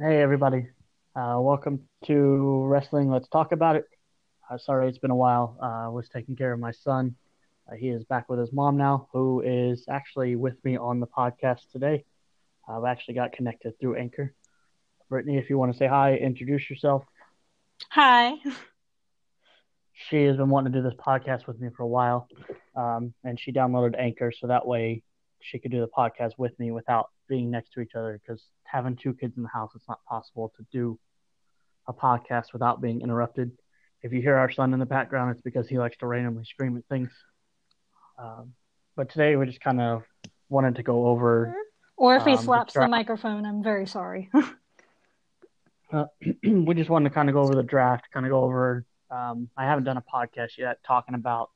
Hey, everybody. Uh, welcome to Wrestling. Let's talk about it. Uh, sorry, it's been a while. Uh, I was taking care of my son. Uh, he is back with his mom now, who is actually with me on the podcast today. I've actually got connected through Anchor. Brittany, if you want to say hi, introduce yourself. Hi. She has been wanting to do this podcast with me for a while, um, and she downloaded Anchor so that way she could do the podcast with me without being next to each other because having two kids in the house, it's not possible to do a podcast without being interrupted. If you hear our son in the background, it's because he likes to randomly scream at things. Um, but today we just kind of wanted to go over. Or if he Um, slaps dra- the microphone, I'm very sorry. Uh, we just wanted to kind of go over the draft, kind of go over. Um, I haven't done a podcast yet talking about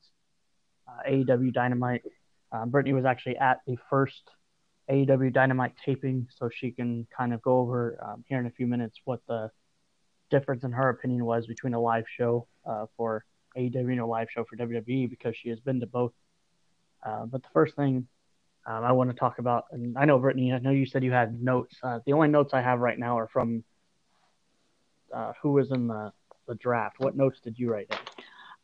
uh, AEW Dynamite. Um, Brittany was actually at the first AEW Dynamite taping, so she can kind of go over um, here in a few minutes what the difference in her opinion was between a live show uh, for AEW and a live show for WWE because she has been to both. Uh, but the first thing um, I want to talk about, and I know Brittany, I know you said you had notes. Uh, the only notes I have right now are from uh, who was in the, the draft. What notes did you write down?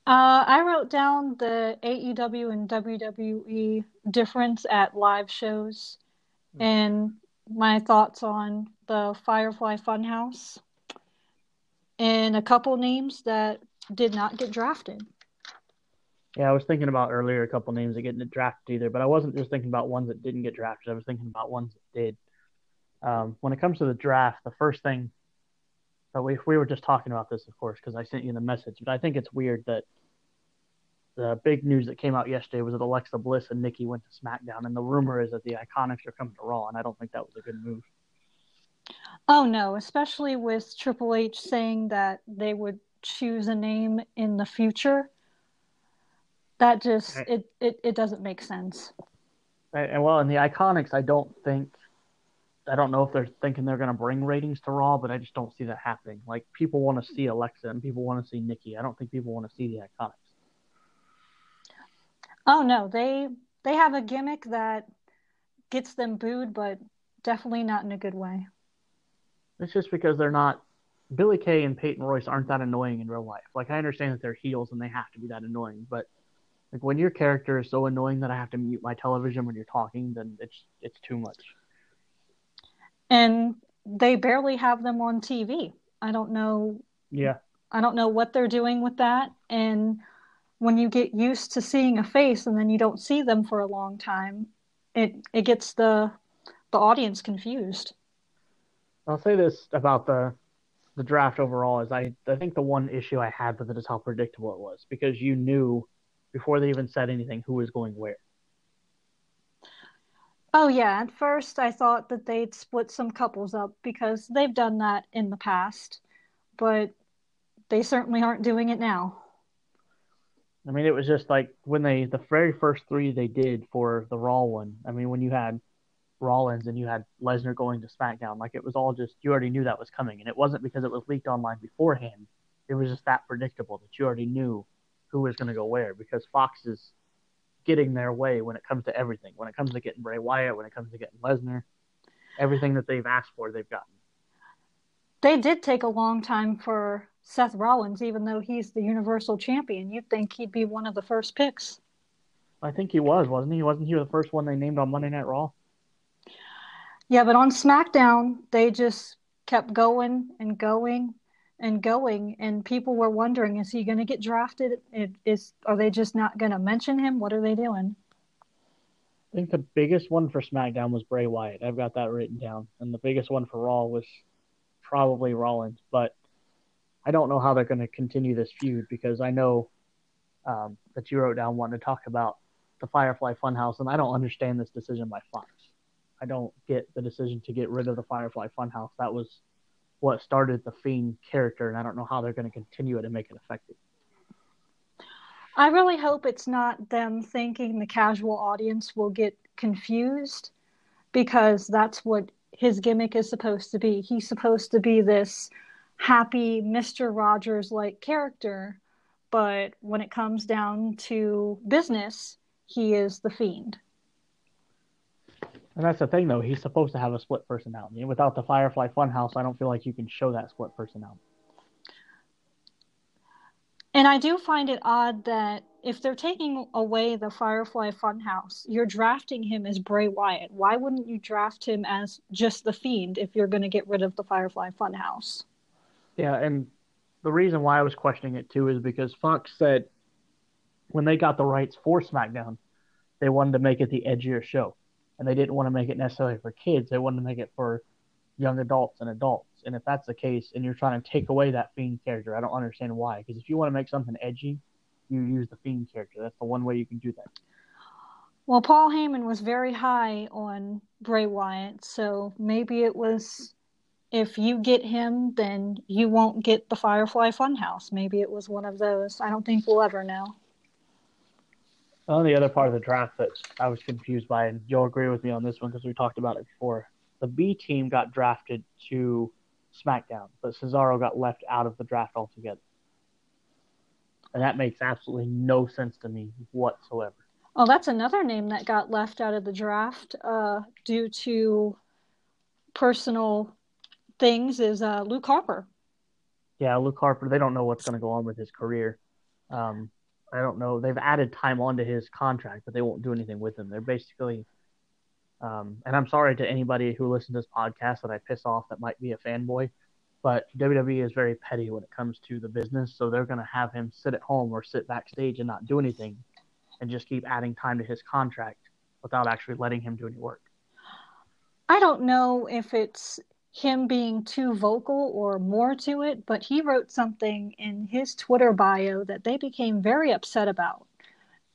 uh, I wrote down the AEW and WWE difference at live shows and my thoughts on the Firefly Funhouse and a couple names that did not get drafted. Yeah, I was thinking about earlier a couple names that get drafted either, but I wasn't just thinking about ones that didn't get drafted. I was thinking about ones that did. Um, when it comes to the draft, the first thing that we we were just talking about this, of course, because I sent you the message. But I think it's weird that the big news that came out yesterday was that Alexa Bliss and Nikki went to SmackDown, and the rumor is that the Iconics are coming to Raw, and I don't think that was a good move. Oh no, especially with Triple H saying that they would choose a name in the future. That just it, it, it doesn't make sense. And well, in the Iconics, I don't think, I don't know if they're thinking they're going to bring ratings to Raw, but I just don't see that happening. Like people want to see Alexa and people want to see Nikki. I don't think people want to see the Iconics. Oh no, they they have a gimmick that gets them booed, but definitely not in a good way. It's just because they're not. Billy Kay and Peyton Royce aren't that annoying in real life. Like I understand that they're heels and they have to be that annoying, but like when your character is so annoying that I have to mute my television when you're talking, then it's it's too much. And they barely have them on TV. I don't know Yeah. I don't know what they're doing with that. And when you get used to seeing a face and then you don't see them for a long time, it it gets the the audience confused. I'll say this about the the draft overall is I I think the one issue I had with it is how predictable it was because you knew before they even said anything who was going where. Oh yeah, at first I thought that they'd split some couples up because they've done that in the past, but they certainly aren't doing it now. I mean, it was just like when they the very first three they did for the Raw one. I mean, when you had Rollins and you had Lesnar going to SmackDown, like it was all just you already knew that was coming, and it wasn't because it was leaked online beforehand. It was just that predictable that you already knew who was going to go where because Fox is getting their way when it comes to everything. When it comes to getting Bray Wyatt, when it comes to getting Lesnar, everything that they've asked for, they've gotten. They did take a long time for Seth Rollins, even though he's the Universal Champion. You'd think he'd be one of the first picks. I think he was, wasn't he? Wasn't he the first one they named on Monday Night Raw? Yeah, but on SmackDown, they just kept going and going and going, and people were wondering, is he going to get drafted? Is are they just not going to mention him? What are they doing? I think the biggest one for SmackDown was Bray Wyatt. I've got that written down. And the biggest one for Raw was probably Rollins. But I don't know how they're going to continue this feud because I know um, that you wrote down wanting to talk about the Firefly Funhouse, and I don't understand this decision by Fox. I don't get the decision to get rid of the Firefly Funhouse. That was what started the Fiend character, and I don't know how they're going to continue it and make it effective. I really hope it's not them thinking the casual audience will get confused because that's what his gimmick is supposed to be. He's supposed to be this happy Mr. Rogers like character, but when it comes down to business, he is the fiend. And that's the thing, though. He's supposed to have a split personality. Without the Firefly Funhouse, I don't feel like you can show that split personality. And I do find it odd that if they're taking away the Firefly Funhouse, you're drafting him as Bray Wyatt. Why wouldn't you draft him as just the Fiend if you're going to get rid of the Firefly Funhouse? Yeah, and the reason why I was questioning it too is because Fox said when they got the rights for SmackDown, they wanted to make it the edgier show, and they didn't want to make it necessarily for kids. They wanted to make it for young adults and adults. And if that's the case, and you're trying to take away that Fiend character, I don't understand why. Because if you want to make something edgy, you use the Fiend character. That's the one way you can do that. Well, Paul Heyman was very high on Bray Wyatt, so maybe it was if you get him, then you won't get the Firefly Funhouse. Maybe it was one of those. I don't think we'll ever know. On the other part of the draft that I was confused by, and you'll agree with me on this one because we talked about it before. The B team got drafted to SmackDown, but Cesaro got left out of the draft altogether. And that makes absolutely no sense to me whatsoever. Oh, that's another name that got left out of the draft uh, due to personal things is uh, Luke Harper. Yeah, Luke Harper. They don't know what's going to go on with his career. Um, I don't know. They've added time onto his contract, but they won't do anything with him. They're basically, um, and I'm sorry to anybody who listens to this podcast that I piss off that might be a fanboy, but WWE is very petty when it comes to the business. So they're going to have him sit at home or sit backstage and not do anything and just keep adding time to his contract without actually letting him do any work. I don't know if it's him being too vocal or more to it, but he wrote something in his Twitter bio that they became very upset about.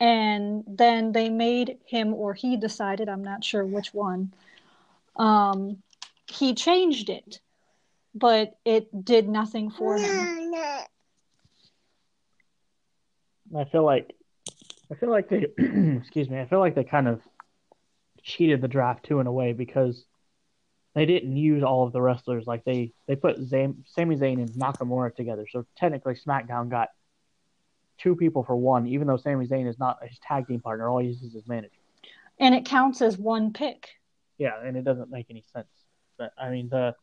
And then they made him, or he decided, I'm not sure which one, um, he changed it but it did nothing for him. I feel like I feel like they excuse me, I feel like they kind of cheated the draft too in a way because they didn't use all of the wrestlers like they they put Zam, Sami Zayn and Nakamura together. So technically SmackDown got two people for one, even though Sami Zayn is not his tag team partner, all he uses is his manager. And it counts as one pick. Yeah, and it doesn't make any sense. But I mean the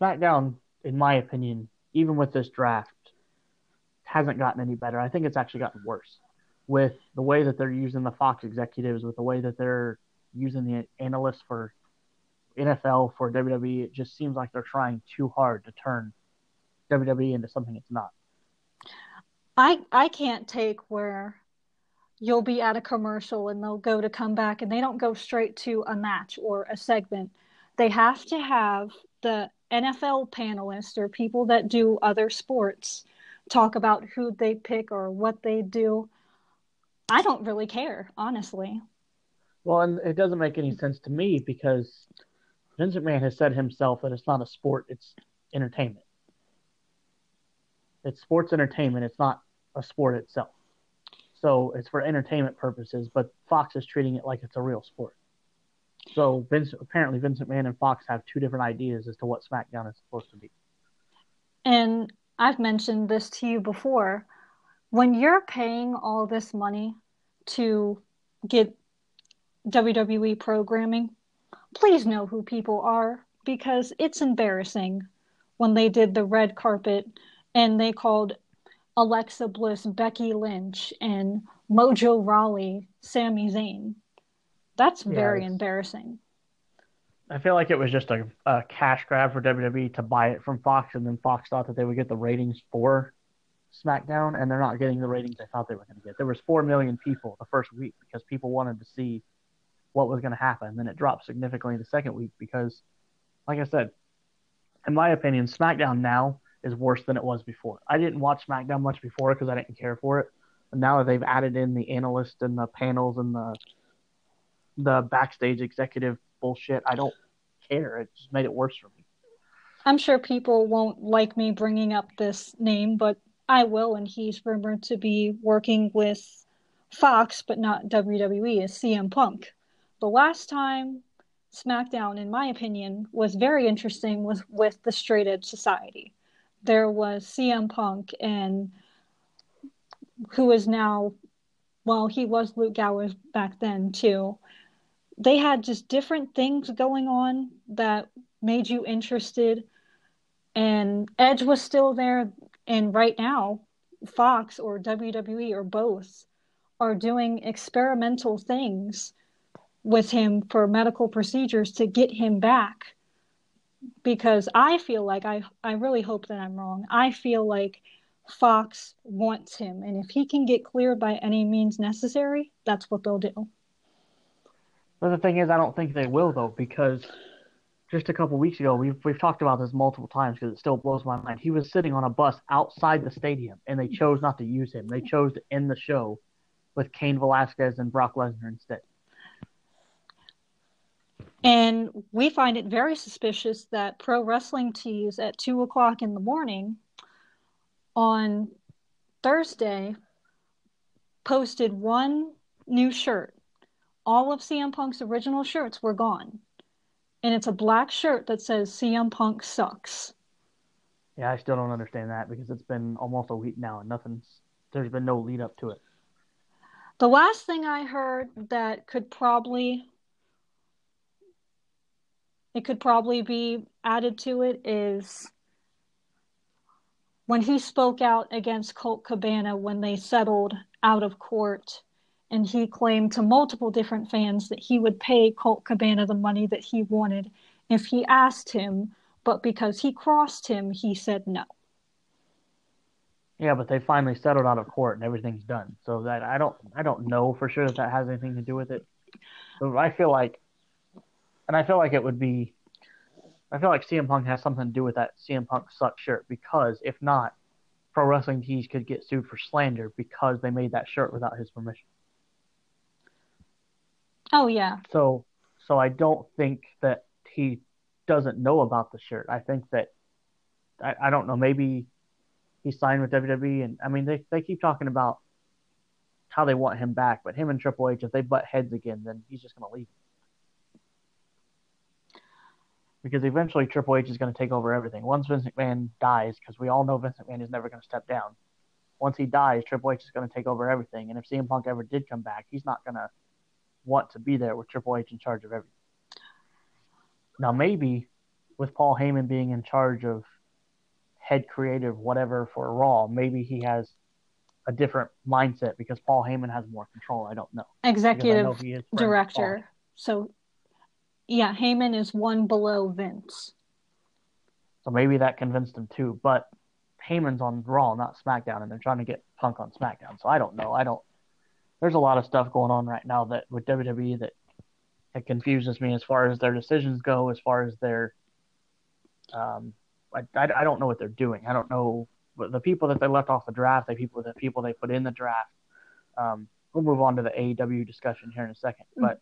SmackDown, in my opinion, even with this draft, hasn't gotten any better. I think it's actually gotten worse with the way that they're using the Fox executives, with the way that they're using the analysts for NFL for WWE. It just seems like they're trying too hard to turn WWE into something it's not. I I can't take where you'll be at a commercial and they'll go to come back and they don't go straight to a match or a segment. They have to have the NFL panelists or people that do other sports talk about who they pick or what they do. I don't really care, honestly. Well, and it doesn't make any sense to me because Vince McMahon has said himself that it's not a sport, it's entertainment. It's sports entertainment, it's not a sport itself. So it's for entertainment purposes, but Fox is treating it like it's a real sport. So Vince apparently Vincent McMahon and Fox have two different ideas as to what SmackDown is supposed to be. And I've mentioned this to you before. When you're paying all this money to get WWE programming, please know who people are because it's embarrassing when they did the red carpet and they called Alexa Bliss Becky Lynch and Mojo Rawley Sami Zayn. That's very yeah, embarrassing. I feel like it was just a, a cash grab for WWE to buy it from Fox, and then Fox thought that they would get the ratings for SmackDown, and they're not getting the ratings they thought they were going to get. There was four million people the first week because people wanted to see what was going to happen. Then it dropped significantly the second week because, like I said, in my opinion, SmackDown now is worse than it was before. I didn't watch SmackDown much before because I didn't care for it. But now that they've added in the analysts and the panels and the the backstage executive bullshit. I don't care. It just made it worse for me. I'm sure people won't like me bringing up this name, but I will, and he's rumored to be working with Fox, but not WWE, is CM Punk. The last time SmackDown, in my opinion, was very interesting was with the Straight Edge Society. There was CM Punk and who is now, well, he was Luke Gallows back then too, they had just different things going on that made you interested. And Edge was still there. And right now, Fox or WWE or both are doing experimental things with him for medical procedures to get him back. Because I feel like I, I really hope that I'm wrong. I feel like Fox wants him. And if he can get cleared by any means necessary, that's what they'll do. But the thing is, I don't think they will though, because just a couple weeks ago, we've we've talked about this multiple times because it still blows my mind. He was sitting on a bus outside the stadium, and they chose not to use him. They chose to end the show with Cain Velasquez and Brock Lesnar instead. And we find it very suspicious that Pro Wrestling Tees at two o'clock in the morning on Thursday posted one new shirt all of CM Punk's original shirts were gone. And it's a black shirt that says CM Punk sucks. Yeah, I still don't understand that because it's been almost a week now and nothing's there's been no lead up to it. The last thing I heard that could probably it could probably be added to it is when he spoke out against Colt Cabana when they settled out of court and he claimed to multiple different fans that he would pay Colt Cabana the money that he wanted if he asked him, but because he crossed him, he said no. Yeah, but they finally settled out of court and everything's done. So that I don't I don't know for sure that that has anything to do with it. But I feel like, and I feel like it would be, I feel like CM Punk has something to do with that CM Punk suck shirt because if not, Pro Wrestling Tees could get sued for slander because they made that shirt without his permission. Oh yeah. So so I don't think that he doesn't know about the shirt. I think that I, I don't know, maybe he signed with WWE and I mean they, they keep talking about how they want him back, but him and Triple H, if they butt heads again, then he's just gonna leave. Because eventually Triple H is going to take over everything. Once Vince McMahon dies, because we all know Vince McMahon is never going to step down. Once he dies, Triple H is going to take over everything. And if CM Punk ever did come back, he's not going to want to be there with Triple H in charge of everything. Now, maybe with Paul Heyman being in charge of head creative, whatever for Raw, maybe he has a different mindset because Paul Heyman has more control. I don't know. Executive know director. So, yeah, Heyman is one below Vince. So maybe that convinced him too. But Heyman's on Raw, not SmackDown, and they're trying to get Punk on SmackDown. So I don't know. I don't there's a lot of stuff going on right now that with WWE that it confuses me as far as their decisions go, as far as their um, I, I, I don't know what they're doing. I don't know the people that they left off the draft, the people the people they put in the draft. Um, we'll move on to the AEW discussion here in a 2nd mm-hmm. but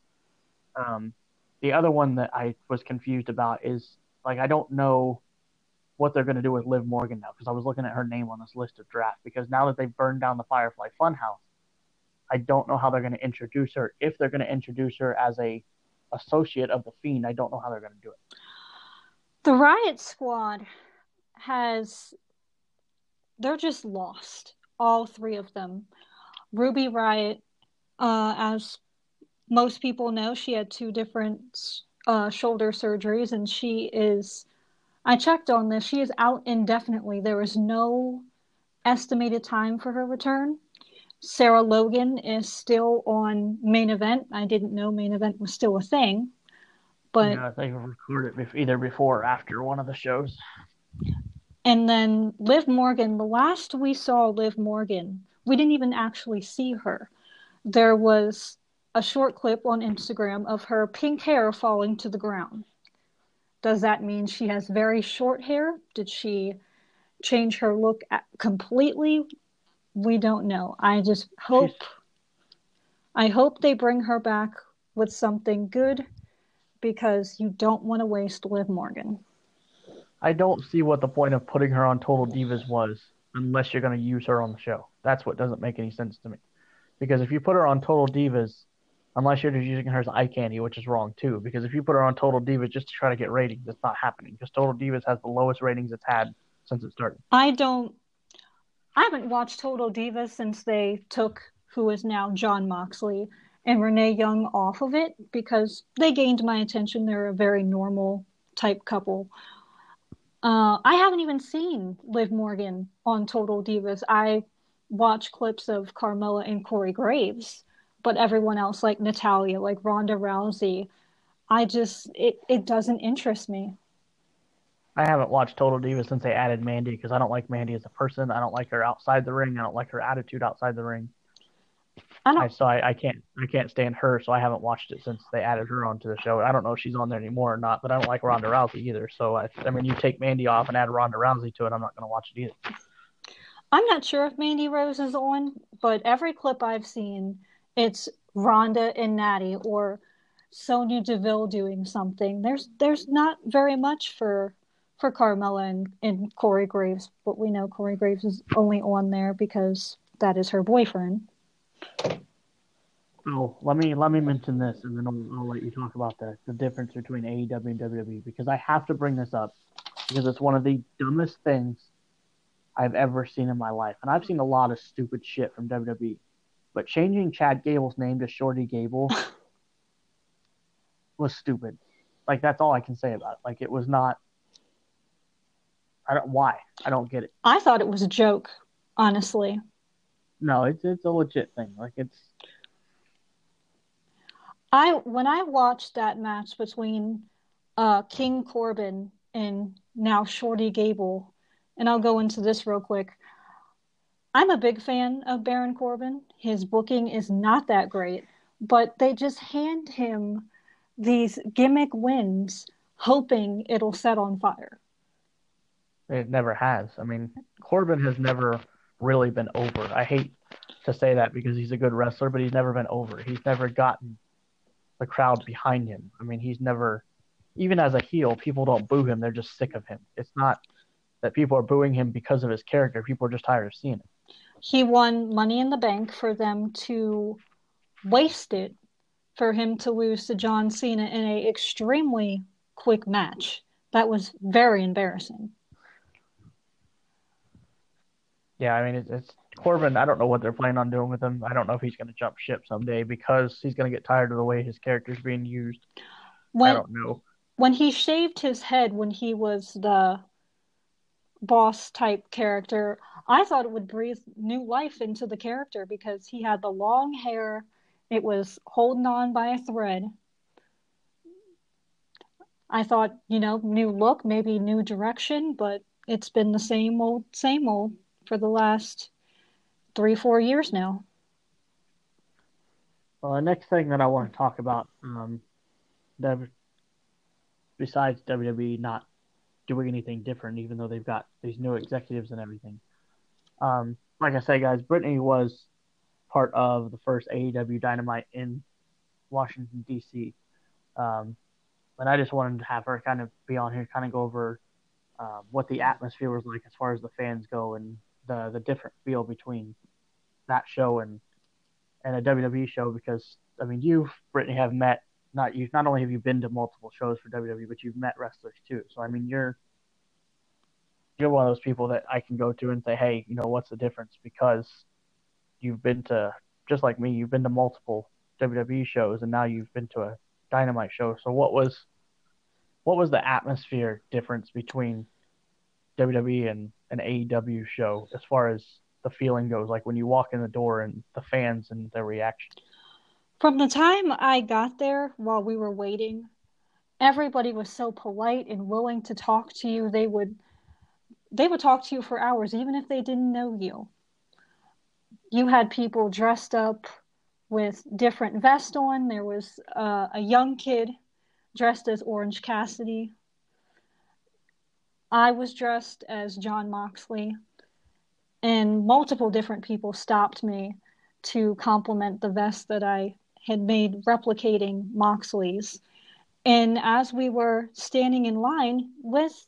um, the other one that I was confused about is like I don't know what they're going to do with Liv Morgan now because I was looking at her name on this list of draft because now that they've burned down the Firefly Funhouse, I don't know how they're going to introduce her. If they're going to introduce her as a associate of the Fiend, I don't know how they're going to do it. The Riot Squad has they're just lost. All three of them. Ruby Riott, uh, as most people know, she had two different uh, shoulder surgeries, and she is. I checked on this. She is out indefinitely. There is no estimated time for her return. Sarah Logan is still on main event. I didn't know main event was still a thing, but yeah, they recorded it either before or after one of the shows. And then Liv Morgan, the last we saw Liv Morgan, we didn't even actually see her. There was a short clip on Instagram of her pink hair falling to the ground. Does that mean she has very short hair? Did she change her look completely? we don't know. I just hope I hope they bring her back with something good because you don't want to waste Liv Morgan. I don't see what the point of putting her on Total Divas was unless you're going to use her on the show. That's what doesn't make any sense to me. Because if you put her on Total Divas, unless you're just using her as eye candy, which is wrong too. Because if you put her on Total Divas just to try to get ratings, it's not happening. Because Total Divas has the lowest ratings it's had since it started. I don't I haven't watched Total Divas since they took who is now Jon Moxley and Renee Young off of it because they gained my attention. They're a very normal type couple. Uh, I haven't even seen Liv Morgan on Total Divas. I watch clips of Carmella and Corey Graves, but everyone else, like Natalya, like Ronda Rousey, I just it it doesn't interest me. I haven't watched Total Divas since they added Mandy because I don't like Mandy as a person. I don't like her outside the ring. I don't like her attitude outside the ring. I don't. I, so I, I can't I can't stand her. So I haven't watched it since they added her onto the show. I don't know if she's on there anymore or not. But I don't like Ronda Rousey either. So I I mean, you take Mandy off and add Ronda Rousey to it, I'm not going to watch it either. I'm not sure if Mandy Rose is on, but every clip I've seen, it's Ronda and Natty or Sonya Deville doing something. There's there's not very much for for Carmella and, and Corey Graves, but we know Corey Graves is only on there because that is her boyfriend. Oh, let me let me mention this, and then I'll, I'll let you talk about the the difference between AEW and WWE because I have to bring this up because it's one of the dumbest things I've ever seen in my life, and I've seen a lot of stupid shit from WWE, but changing Chad Gable's name to Shorty Gable was stupid. Like that's all I can say about it. Like it was not. I don't why I don't get it. I thought it was a joke, honestly. No, it's it's a legit thing. Like it's. I when I watched that match between uh, King Corbin and now Shorty Gable, and I'll go into this real quick. I'm a big fan of Baron Corbin. His booking is not that great, but they just hand him these gimmick wins, hoping it'll set on fire. It never has. I mean, Corbin has never really been over. I hate to say that because he's a good wrestler, but he's never been over. He's never gotten the crowd behind him. I mean, he's never, even as a heel, people don't boo him. They're just sick of him. It's not that people are booing him because of his character. People are just tired of seeing it. He won Money in the Bank for them to waste it for him to lose to John Cena in a extremely quick match. That was very embarrassing. Yeah, I mean it's, it's Corbin. I don't know what they're planning on doing with him. I don't know if he's going to jump ship someday because he's going to get tired of the way his character's being used. When, I don't know. When he shaved his head when he was the boss type character, I thought it would breathe new life into the character because he had the long hair. It was holding on by a thread. I thought, you know, new look, maybe new direction, but it's been the same old, same old for the last three, four years now. Well, the next thing that I want to talk about, um, besides WWE not doing anything different, even though they've got these new executives and everything. Um, like I say, guys, Brittany was part of the first AEW Dynamite in Washington D.C. Um, and I just wanted to have her kind of be on here, kind of go over uh, what the atmosphere was like as far as the fans go, and the the different feel between that show and and a WWE show because I mean you Brittany have met not you not only have you been to multiple shows for WWE but you've met wrestlers too so I mean you're you're one of those people that I can go to and say hey you know what's the difference because you've been to just like me you've been to multiple WWE shows and now you've been to a Dynamite show so what was what was the atmosphere difference between WWE and an AEW show as far as the feeling goes, like when you walk in the door and the fans and their reaction? From the time I got there while we were waiting, everybody was so polite and willing to talk to you. They would they would talk to you for hours even if they didn't know you. You had people dressed up with different vests on. There was uh, a young kid dressed as Orange Cassidy I was dressed as Jon Moxley, and multiple different people stopped me to compliment the vest that I had made replicating Moxley's. And as we were standing in line with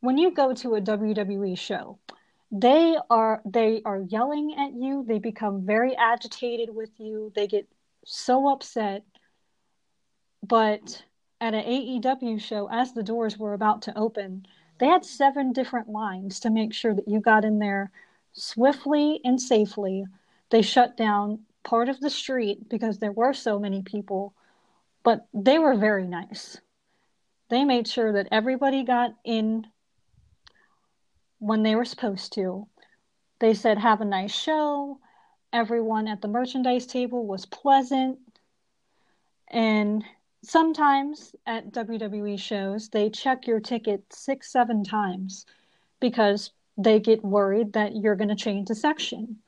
when you go to a WWE show, they are they are yelling at you, they become very agitated with you, they get so upset. But at an AEW show, as the doors were about to open, they had seven different lines to make sure that you got in there swiftly and safely. They shut down part of the street because there were so many people, but they were very nice. They made sure that everybody got in when they were supposed to. They said, Have a nice show. Everyone at the merchandise table was pleasant. And sometimes at WWE shows, they check your ticket six, seven times because they get worried that you're going to change a section.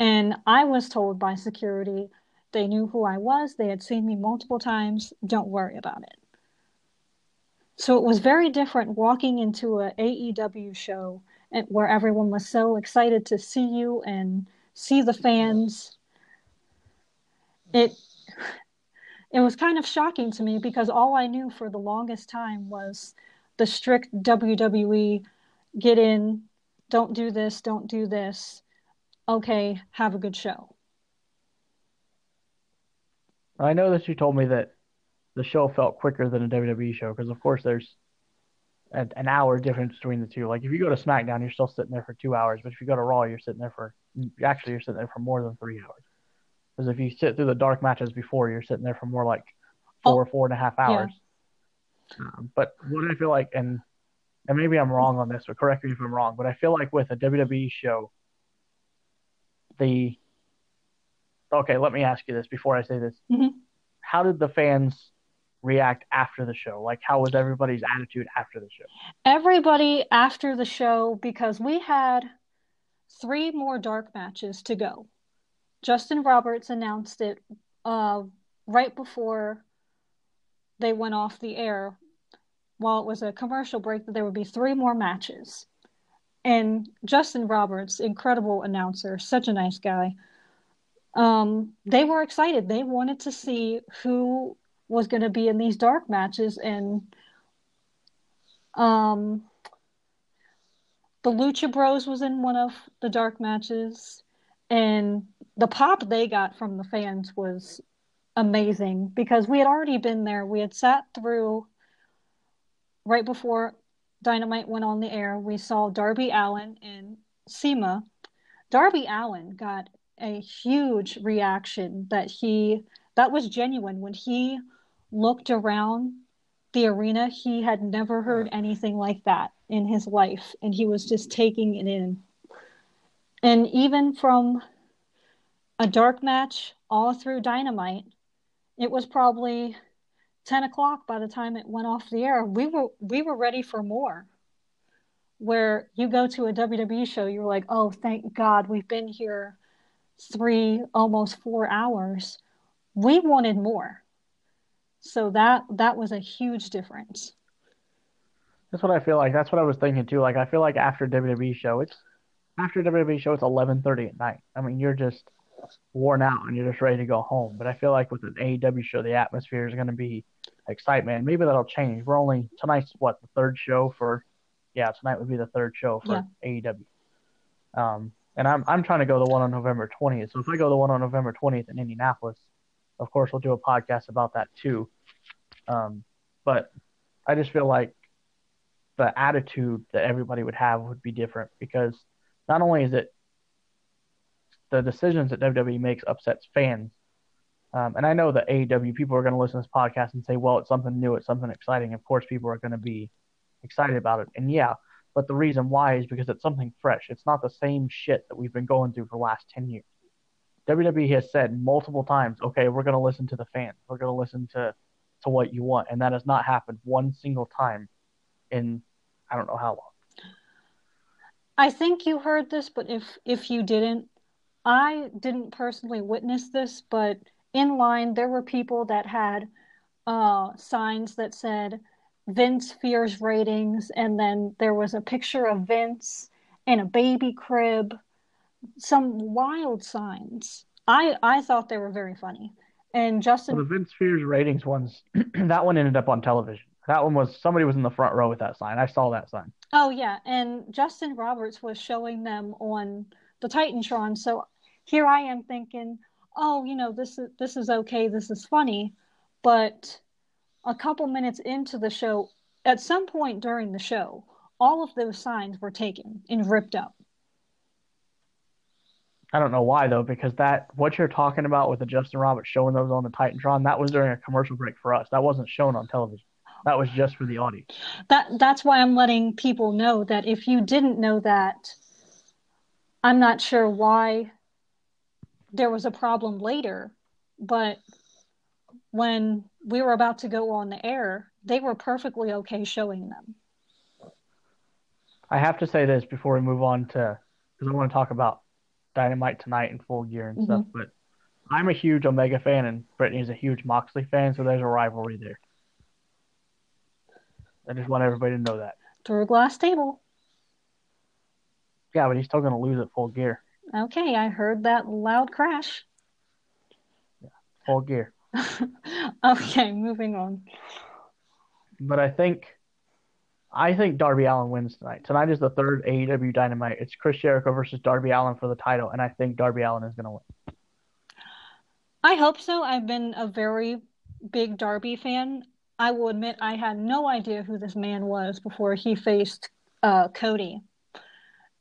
And I was told by security, they knew who I was, they had seen me multiple times, don't worry about it. So it was very different walking into a AEW show and where everyone was so excited to see you and see the fans. It it was kind of shocking to me because all I knew for the longest time was the strict WWE get in, don't do this, don't do this. Okay, have a good show. I know that you told me that the show felt quicker than a WWE show because, of course, there's a, an hour difference between the two. Like if you go to SmackDown, you're still sitting there for two hours, but if you go to Raw, you're sitting there for actually you're sitting there for more than three hours. Because if you sit through the dark matches before, you're sitting there for more like four, oh, four and a half hours. Yeah. Um, but what I feel like, and and maybe I'm wrong on this, but correct me if I'm wrong, but I feel like with a WWE show, the okay, let me ask you this before I say this. Mm-hmm. How did the fans react after the show? Like, how was everybody's attitude after the show? Everybody after the show, because we had three more dark matches to go. Justin Roberts announced it uh, right before they went off the air. While it was a commercial break, that there would be three more matches. And Justin Roberts, incredible announcer, such a nice guy. Um, they were excited. They wanted to see who was going to be in these dark matches, and um, the Lucha Bros was in one of the dark matches, and the pop they got from the fans was amazing because we had already been there. We had sat through right before Dynamite went on the air. We saw Darby Allin and sema Darby Allin got a huge reaction that he that was genuine when he looked around the arena. He had never heard anything like that in his life, and he was just taking it in. And even from a dark match all through Dynamite, it was probably 10 o'clock by the time it went off the air. We were we were ready for more. Where you go to a WWE show, you're like, oh, thank God we've been here three, almost four hours. We wanted more. So that that was a huge difference. That's what I feel like. That's what I was thinking too. Like I feel like after WWE show, it's after WWE show, it's eleven thirty at night. I mean, you're just worn out and you're just ready to go home. But I feel like with an AEW show, the atmosphere is going to be excitement. Maybe that'll change. We're only tonight's what the third show for. Yeah, tonight would be the third show for yeah. AEW. Um, and I'm I'm trying to go the one on November 20th. So if I go the one on November 20th in Indianapolis, of course we'll do a podcast about that too. Um, but I just feel like the attitude that everybody would have would be different because not only is it the decisions that WWE makes upsets fans, um, and I know that AEW people are going to listen to this podcast and say, well, it's something new, it's something exciting. Of course, people are going to be excited about it. And yeah, but the reason why is because it's something fresh. It's not the same shit that we've been going through for the last 10 years. WWE has said multiple times, okay, we're going to listen to the fans. We're going to listen to, to what you want. And that has not happened one single time in I don't know how long. I think you heard this, but if if you didn't, I didn't personally witness this, but in line there were people that had uh, signs that said Vince fears ratings, and then there was a picture of Vince in a baby crib, some wild signs. I I thought they were very funny. And Justin, well, the Vince fears ratings ones, that one ended up on television. That one was somebody was in the front row with that sign. I saw that sign. Oh yeah, and Justin Roberts was showing them on the Titantron. So here I am thinking, oh, you know, this is this is okay, this is funny, but a couple minutes into the show, at some point during the show, all of those signs were taken and ripped up. I don't know why though, because that what you're talking about with the Justin Roberts showing those on the Titantron, that was during a commercial break for us. That wasn't shown on television. That was just for the audience. That that's why I'm letting people know that if you didn't know that, I'm not sure why there was a problem later, but when we were about to go on the air, they were perfectly okay showing them. I have to say this before we move on to because I want to talk about Dynamite tonight and Full Gear and mm-hmm. stuff, but I'm a huge Omega fan and Brittany's a huge Moxley fan, so there's a rivalry there. I just want everybody to know that. Through a glass table. Yeah, but he's still going to lose at Full Gear. Okay, I heard that loud crash. Yeah, Full Gear. okay, moving on. But I think I think Darby Allin wins tonight. Tonight is the third AEW Dynamite. It's Chris Jericho versus Darby Allin for the title, and I think Darby Allin is going to win. I hope so. I've been a very big Darby fan. I will admit I had no idea who this man was before he faced uh, Cody.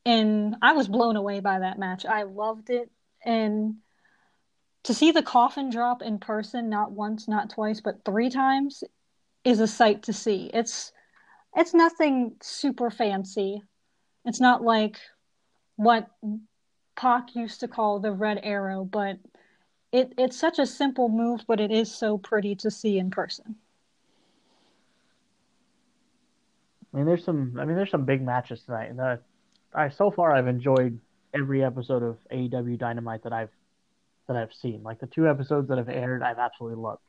And I was blown away by that match. I loved it. And to see the coffin drop in person, not once, not twice, but three times, is a sight to see. It's it's nothing super fancy. It's not like what Pac used to call the red arrow, but it, it's such a simple move, but it is so pretty to see in person. I mean, there's some. I mean, there's some big matches tonight, and uh, I so far I've enjoyed every episode of AEW Dynamite that I've that I've seen. Like the two episodes that have aired, I've absolutely loved.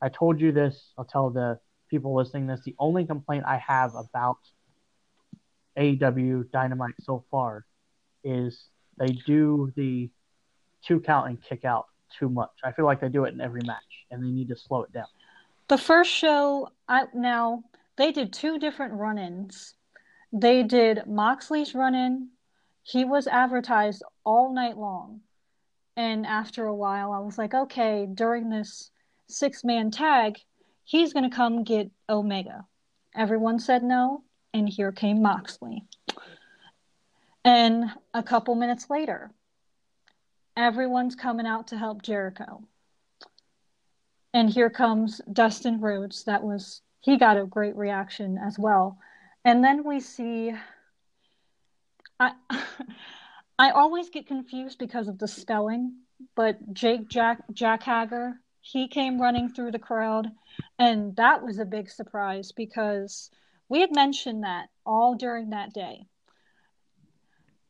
I told you this. I'll tell the people listening this. The only complaint I have about AEW Dynamite so far is they do the two count and kick out too much. I feel like they do it in every match, and they need to slow it down. The first show, I now they did two different run-ins. They did Moxley's run-in. He was advertised all night long, and after a while, I was like, okay, during this six-man tag, he's going to come get Omega. Everyone said no, and here came Moxley. And a couple minutes later, everyone's coming out to help Jericho. And here comes Dustin Rhodes. That was, he got a great reaction as well. And then we see, I, I always get confused because of the spelling, but Jake Jack, Jack Hager, he came running through the crowd. And that was a big surprise because we had mentioned that all during that day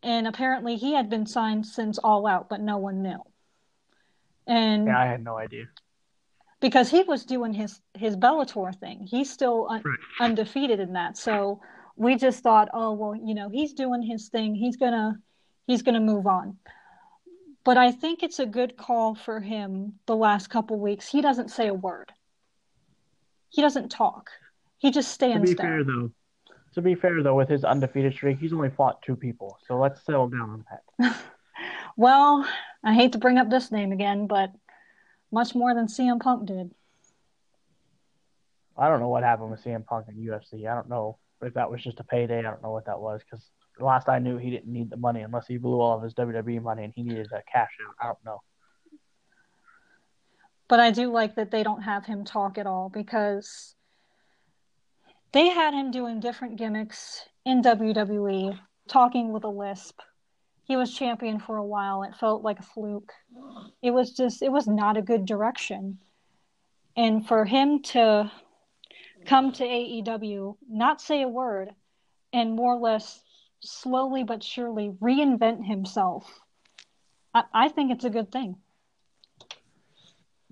and apparently he had been signed since All Out, but no one knew. And yeah, I had no idea because he was doing his his Bellator thing. He's still un- right. undefeated in that. So we just thought, oh well, you know, he's doing his thing. He's gonna he's gonna move on. But I think it's a good call for him. The last couple weeks, he doesn't say a word. He doesn't talk. He just stands to be there. Fair though, to be fair, though, with his undefeated streak, he's only fought two people. So let's settle down on that. well, I hate to bring up this name again, but much more than CM Punk did. I don't know what happened with CM Punk in UFC. I don't know if that was just a payday. I don't know what that was because last I knew, he didn't need the money unless he blew all of his WWE money and he needed that cash out. I don't know. But I do like that they don't have him talk at all because they had him doing different gimmicks in WWE, talking with a lisp. He was champion for a while. It felt like a fluke. It was just, it was not a good direction. And for him to come to AEW, not say a word, and more or less slowly but surely reinvent himself, I, I think it's a good thing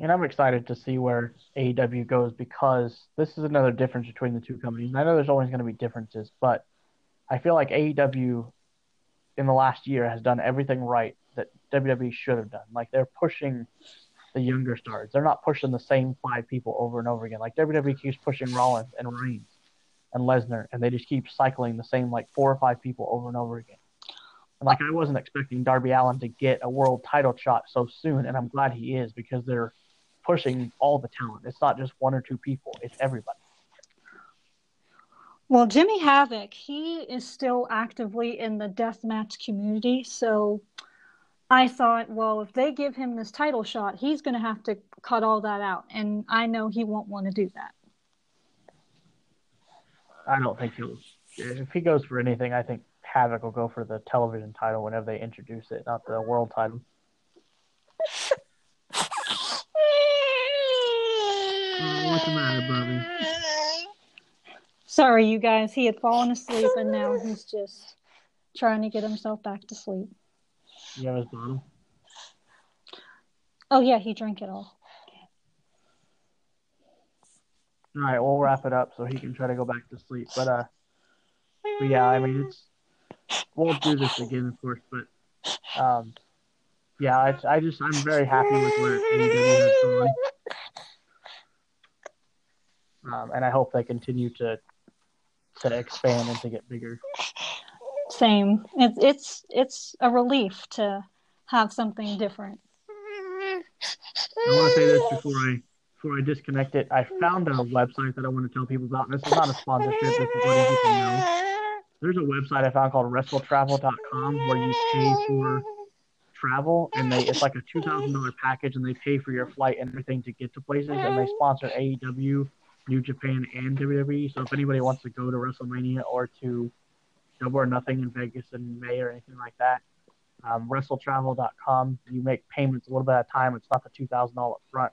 and I'm excited to see where AEW goes because this is another difference between the two companies. And I know there's always going to be differences, but I feel like AEW in the last year has done everything right that WWE should have done. Like they're pushing the younger stars. They're not pushing the same five people over and over again. Like WWE keeps pushing Rollins and Reigns and Lesnar, and they just keep cycling the same like four or five people over and over again. Like I wasn't expecting Darby Allin to get a world title shot so soon, and I'm glad he is because they're pushing all the talent. It's not just one or two people, it's everybody. Well, Jimmy Havoc, he is still actively in the deathmatch community. So I thought, well, if they give him this title shot, he's going to have to cut all that out. And I know he won't want to do that. I don't think he'll. If he goes for anything, I think Havoc will go for the television title whenever they introduce it, not the world title. What's the matter, Bobby? Sorry, you guys. He had fallen asleep and now he's just trying to get himself back to sleep. You have his bottle? Oh, yeah, he drank it all. All right, we'll wrap it up so he can try to go back to sleep. But, uh, but yeah, I mean, it's we'll do this again, of course, but um, yeah, I, I just I'm very happy with where AEW has gone. Um, and I hope they continue to to expand and to get bigger. Same. It's it's it's a relief to have something different. I want to say this before I before I disconnect it. I found a website that I want to tell people about. This is not a sponsorship. This is letting people know. There's a website I found called WrestleTravel.com where you pay for travel, and they it's like a two thousand dollar package, and they pay for your flight and everything to get to places, and they sponsor AEW New Japan and WWE. So if anybody wants to go to WrestleMania or to Double or Nothing in Vegas in May or anything like that, um, WrestleTravel.com. You make payments a little bit at a time. It's not the two thousand dollars up front.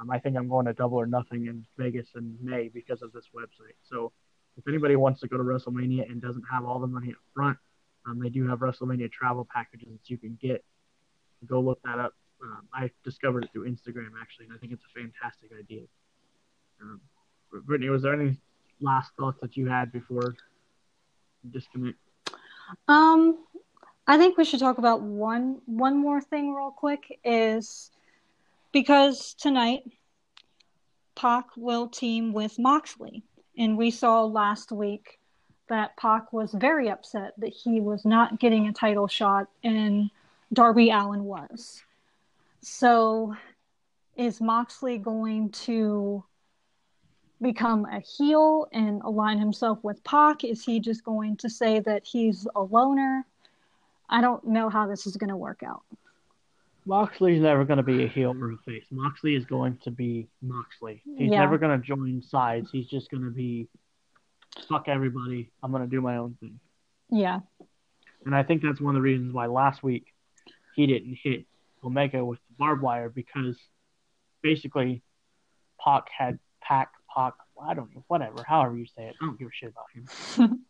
Um, I think I'm going to Double or Nothing in Vegas in May because of this website. So if anybody wants to go to WrestleMania and doesn't have all the money up front, um, they do have WrestleMania travel packages that you can get. Go look that up. Um, I discovered it through Instagram actually, and I think it's a fantastic idea. Um, Brittany, was there any last thoughts that you had before disconnect? Um, I think we should talk about one one more thing real quick. Is because tonight Pac will team with Moxley, and we saw last week that Pac was very upset that he was not getting a title shot, and Darby Allin was. So, is Moxley going to become a heel and align himself with Pac? Is he just going to say that he's a loner? I don't know how this is going to work out. Moxley's never going to be a heel or a face. Moxley is going to be Moxley. He's yeah. never going to join sides. He's just going to be fuck everybody. I'm going to do my own thing. Yeah. And I think that's one of the reasons why last week he didn't hit Omega with the barbed wire because basically Pac had Pac Pac, I don't know, whatever, however you say it. I don't give a shit about him.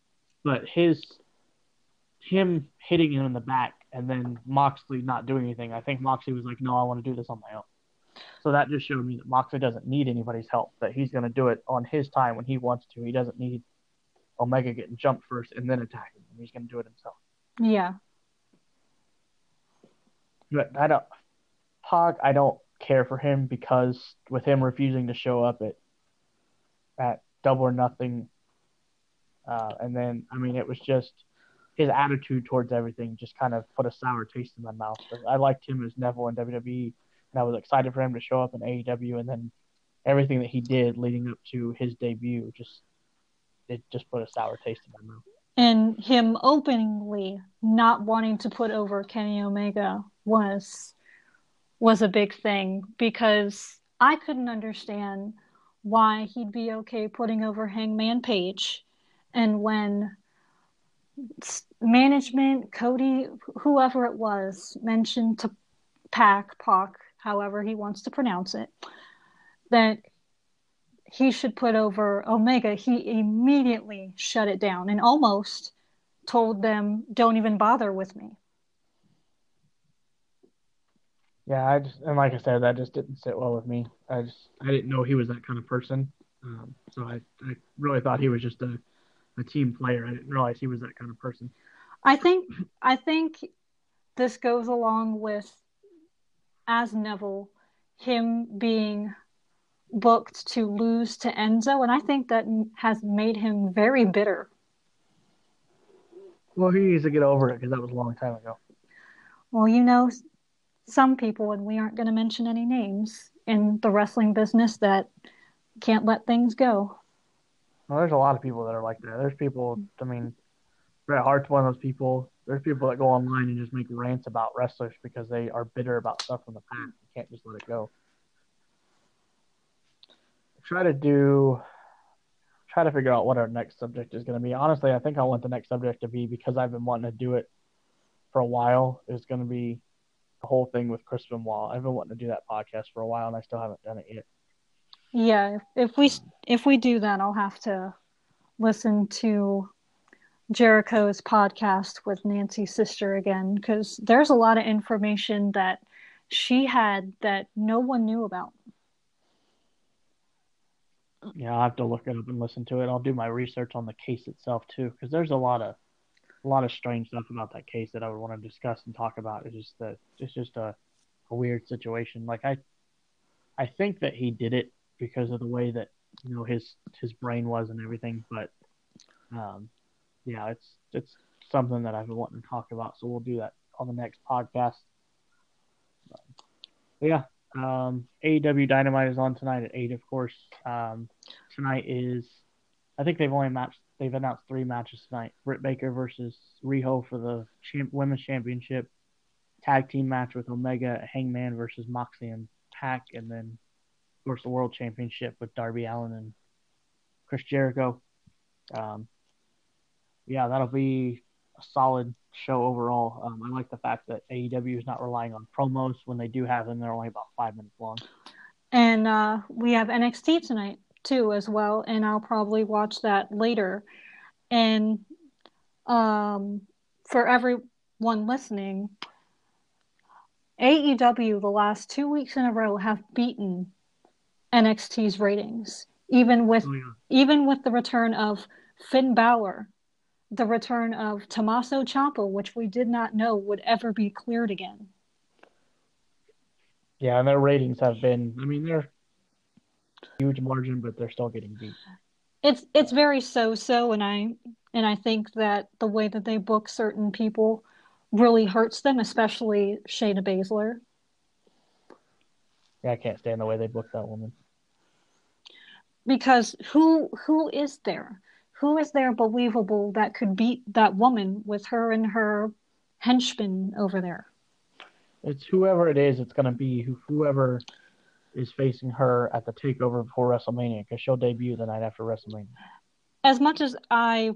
but his, him hitting him in the back and then Moxley not doing anything, I think Moxley was like, no, I want to do this on my own. So that just showed me that Moxley doesn't need anybody's help, that he's going to do it on his time when he wants to. He doesn't need Omega getting jumped first and then attacking him. He's going to do it himself. Yeah. But I don't, Pac, I don't care for him because with him refusing to show up at at Double or Nothing. Uh, and then, I mean, it was just his attitude towards everything just kind of put a sour taste in my mouth. I liked him as Neville in WWE, and I was excited for him to show up in AEW, and then everything that he did leading up to his debut just it just put a sour taste in my mouth. And him openly not wanting to put over Kenny Omega was was a big thing because I couldn't understand why he'd be okay putting over Hangman Page. And when management, Cody, whoever it was, mentioned to Pac, Pac, however he wants to pronounce it, that he should put over Omega, he immediately shut it down and almost told them, don't even bother with me. Yeah, I just and like I said, that just didn't sit well with me. I just I didn't know he was that kind of person. Um, so I, I really thought he was just a, a team player. I didn't realize he was that kind of person. I think I think this goes along with as Neville, him being booked to lose to Enzo, and I think that has made him very bitter. Well, he needs to get over it because that was a long time ago. Well, you know, some people, and we aren't going to mention any names in the wrestling business that can't let things go. Well, there's a lot of people that are like that. There's people. I mean, Bret Hart's one of those people. There's people that go online and just make rants about wrestlers because they are bitter about stuff from the past. You can't just let it go. Try to do try to figure out what our next subject is going to be. Honestly, I think I want the next subject to be because I've been wanting to do it for a while. Is going to be the whole thing with Chris Benoit. I've been wanting to do that podcast for a while, and I still haven't done it yet. Yeah, if we if we do that, I'll have to listen to Jericho's podcast with Nancy's sister again because there's a lot of information that she had that no one knew about. Yeah, I'll have to look it up and listen to it. I'll do my research on the case itself too, because there's a lot of a lot of strange stuff about that case that I would want to discuss and talk about. It's just that it's just a, a weird situation. Like I, I think that he did it because of the way that you know his his brain was and everything. But um, yeah, it's it's something that I've been wanting to talk about. So we'll do that on the next podcast. But, yeah, um, AEW Dynamite is on tonight at eight, of course. Um, tonight is, I think they've only matched. They've announced three matches tonight: Britt Baker versus Riho for the champ, women's championship, tag team match with Omega, Hangman versus Moxie and Pac, and then, of course, the World Championship with Darby Allin and Chris Jericho. Um, yeah, that'll be a solid show overall. Um, I like the fact that AEW is not relying on promos. When they do have them, they're only about five minutes long. And uh, we have NXT tonight too, as well. And I'll probably watch that later. And um, for everyone listening, AEW the last two weeks in a row have beaten NXT's ratings, even with oh, yeah. even with the return of Finn Balor the return of Tommaso Ciampa, which we did not know would ever be cleared again. Yeah, and their ratings have been I mean they're huge margin, but they're still getting beat. It's it's very so so and I and I think that the way that they book certain people really hurts them, especially Shayna Baszler. Yeah, I can't stand the way they book that woman. Because who who is there? who is there believable that could beat that woman with her and her henchmen over there? It's whoever it is. It's going to be whoever is facing her at the takeover before WrestleMania because she'll debut the night after WrestleMania. As much as I,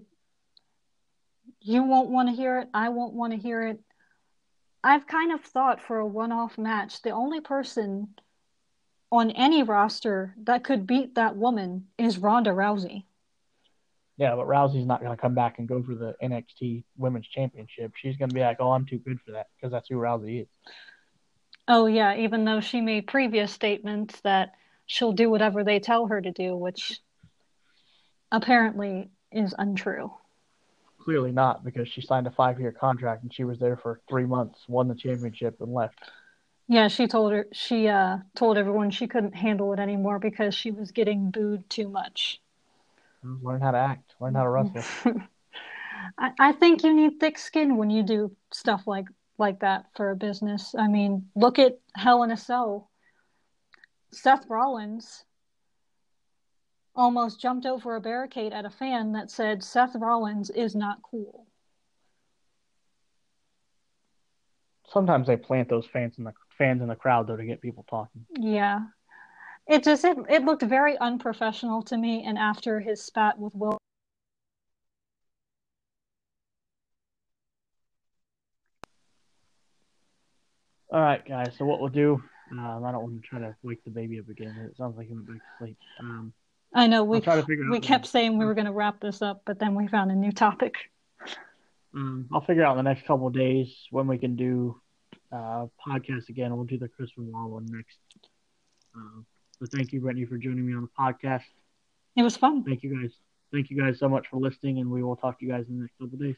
you won't want to hear it, I won't want to hear it. I've kind of thought for a one-off match, the only person on any roster that could beat that woman is Ronda Rousey. Yeah, but Rousey's not going to come back and go for the NXT Women's Championship. She's going to be like, "Oh, I'm too good for that," because that's who Rousey is. Oh yeah, even though she made previous statements that she'll do whatever they tell her to do, which apparently is untrue. Clearly not, because she signed a five-year contract and she was there for three months, won the championship, and left. Yeah, she told her she uh, told everyone she couldn't handle it anymore because she was getting booed too much. Learn how to act. Learn how to wrestle. I, I think you need thick skin when you do stuff like like that for a business. I mean, look at Hell in a Cell. Seth Rollins almost jumped over a barricade at a fan that said Seth Rollins is not cool. Sometimes they plant those fans in the fans in the crowd though to get people talking. Yeah, it just it, it looked very unprofessional to me. And after his spat with Will. All right, guys. So what we'll do, um, I don't want to try to wake the baby up again. It sounds like he went back to sleep. Um, I know we we kept saying we were going to wrap this up, but then we found a new topic. Um, I'll figure out in the next couple of days when we can do uh, podcast again. We'll do the Chris Benoit one next. Uh, so thank you, Brittany, for joining me on the podcast. It was fun. Thank you guys. Thank you guys so much for listening, and we will talk to you guys in the next couple days.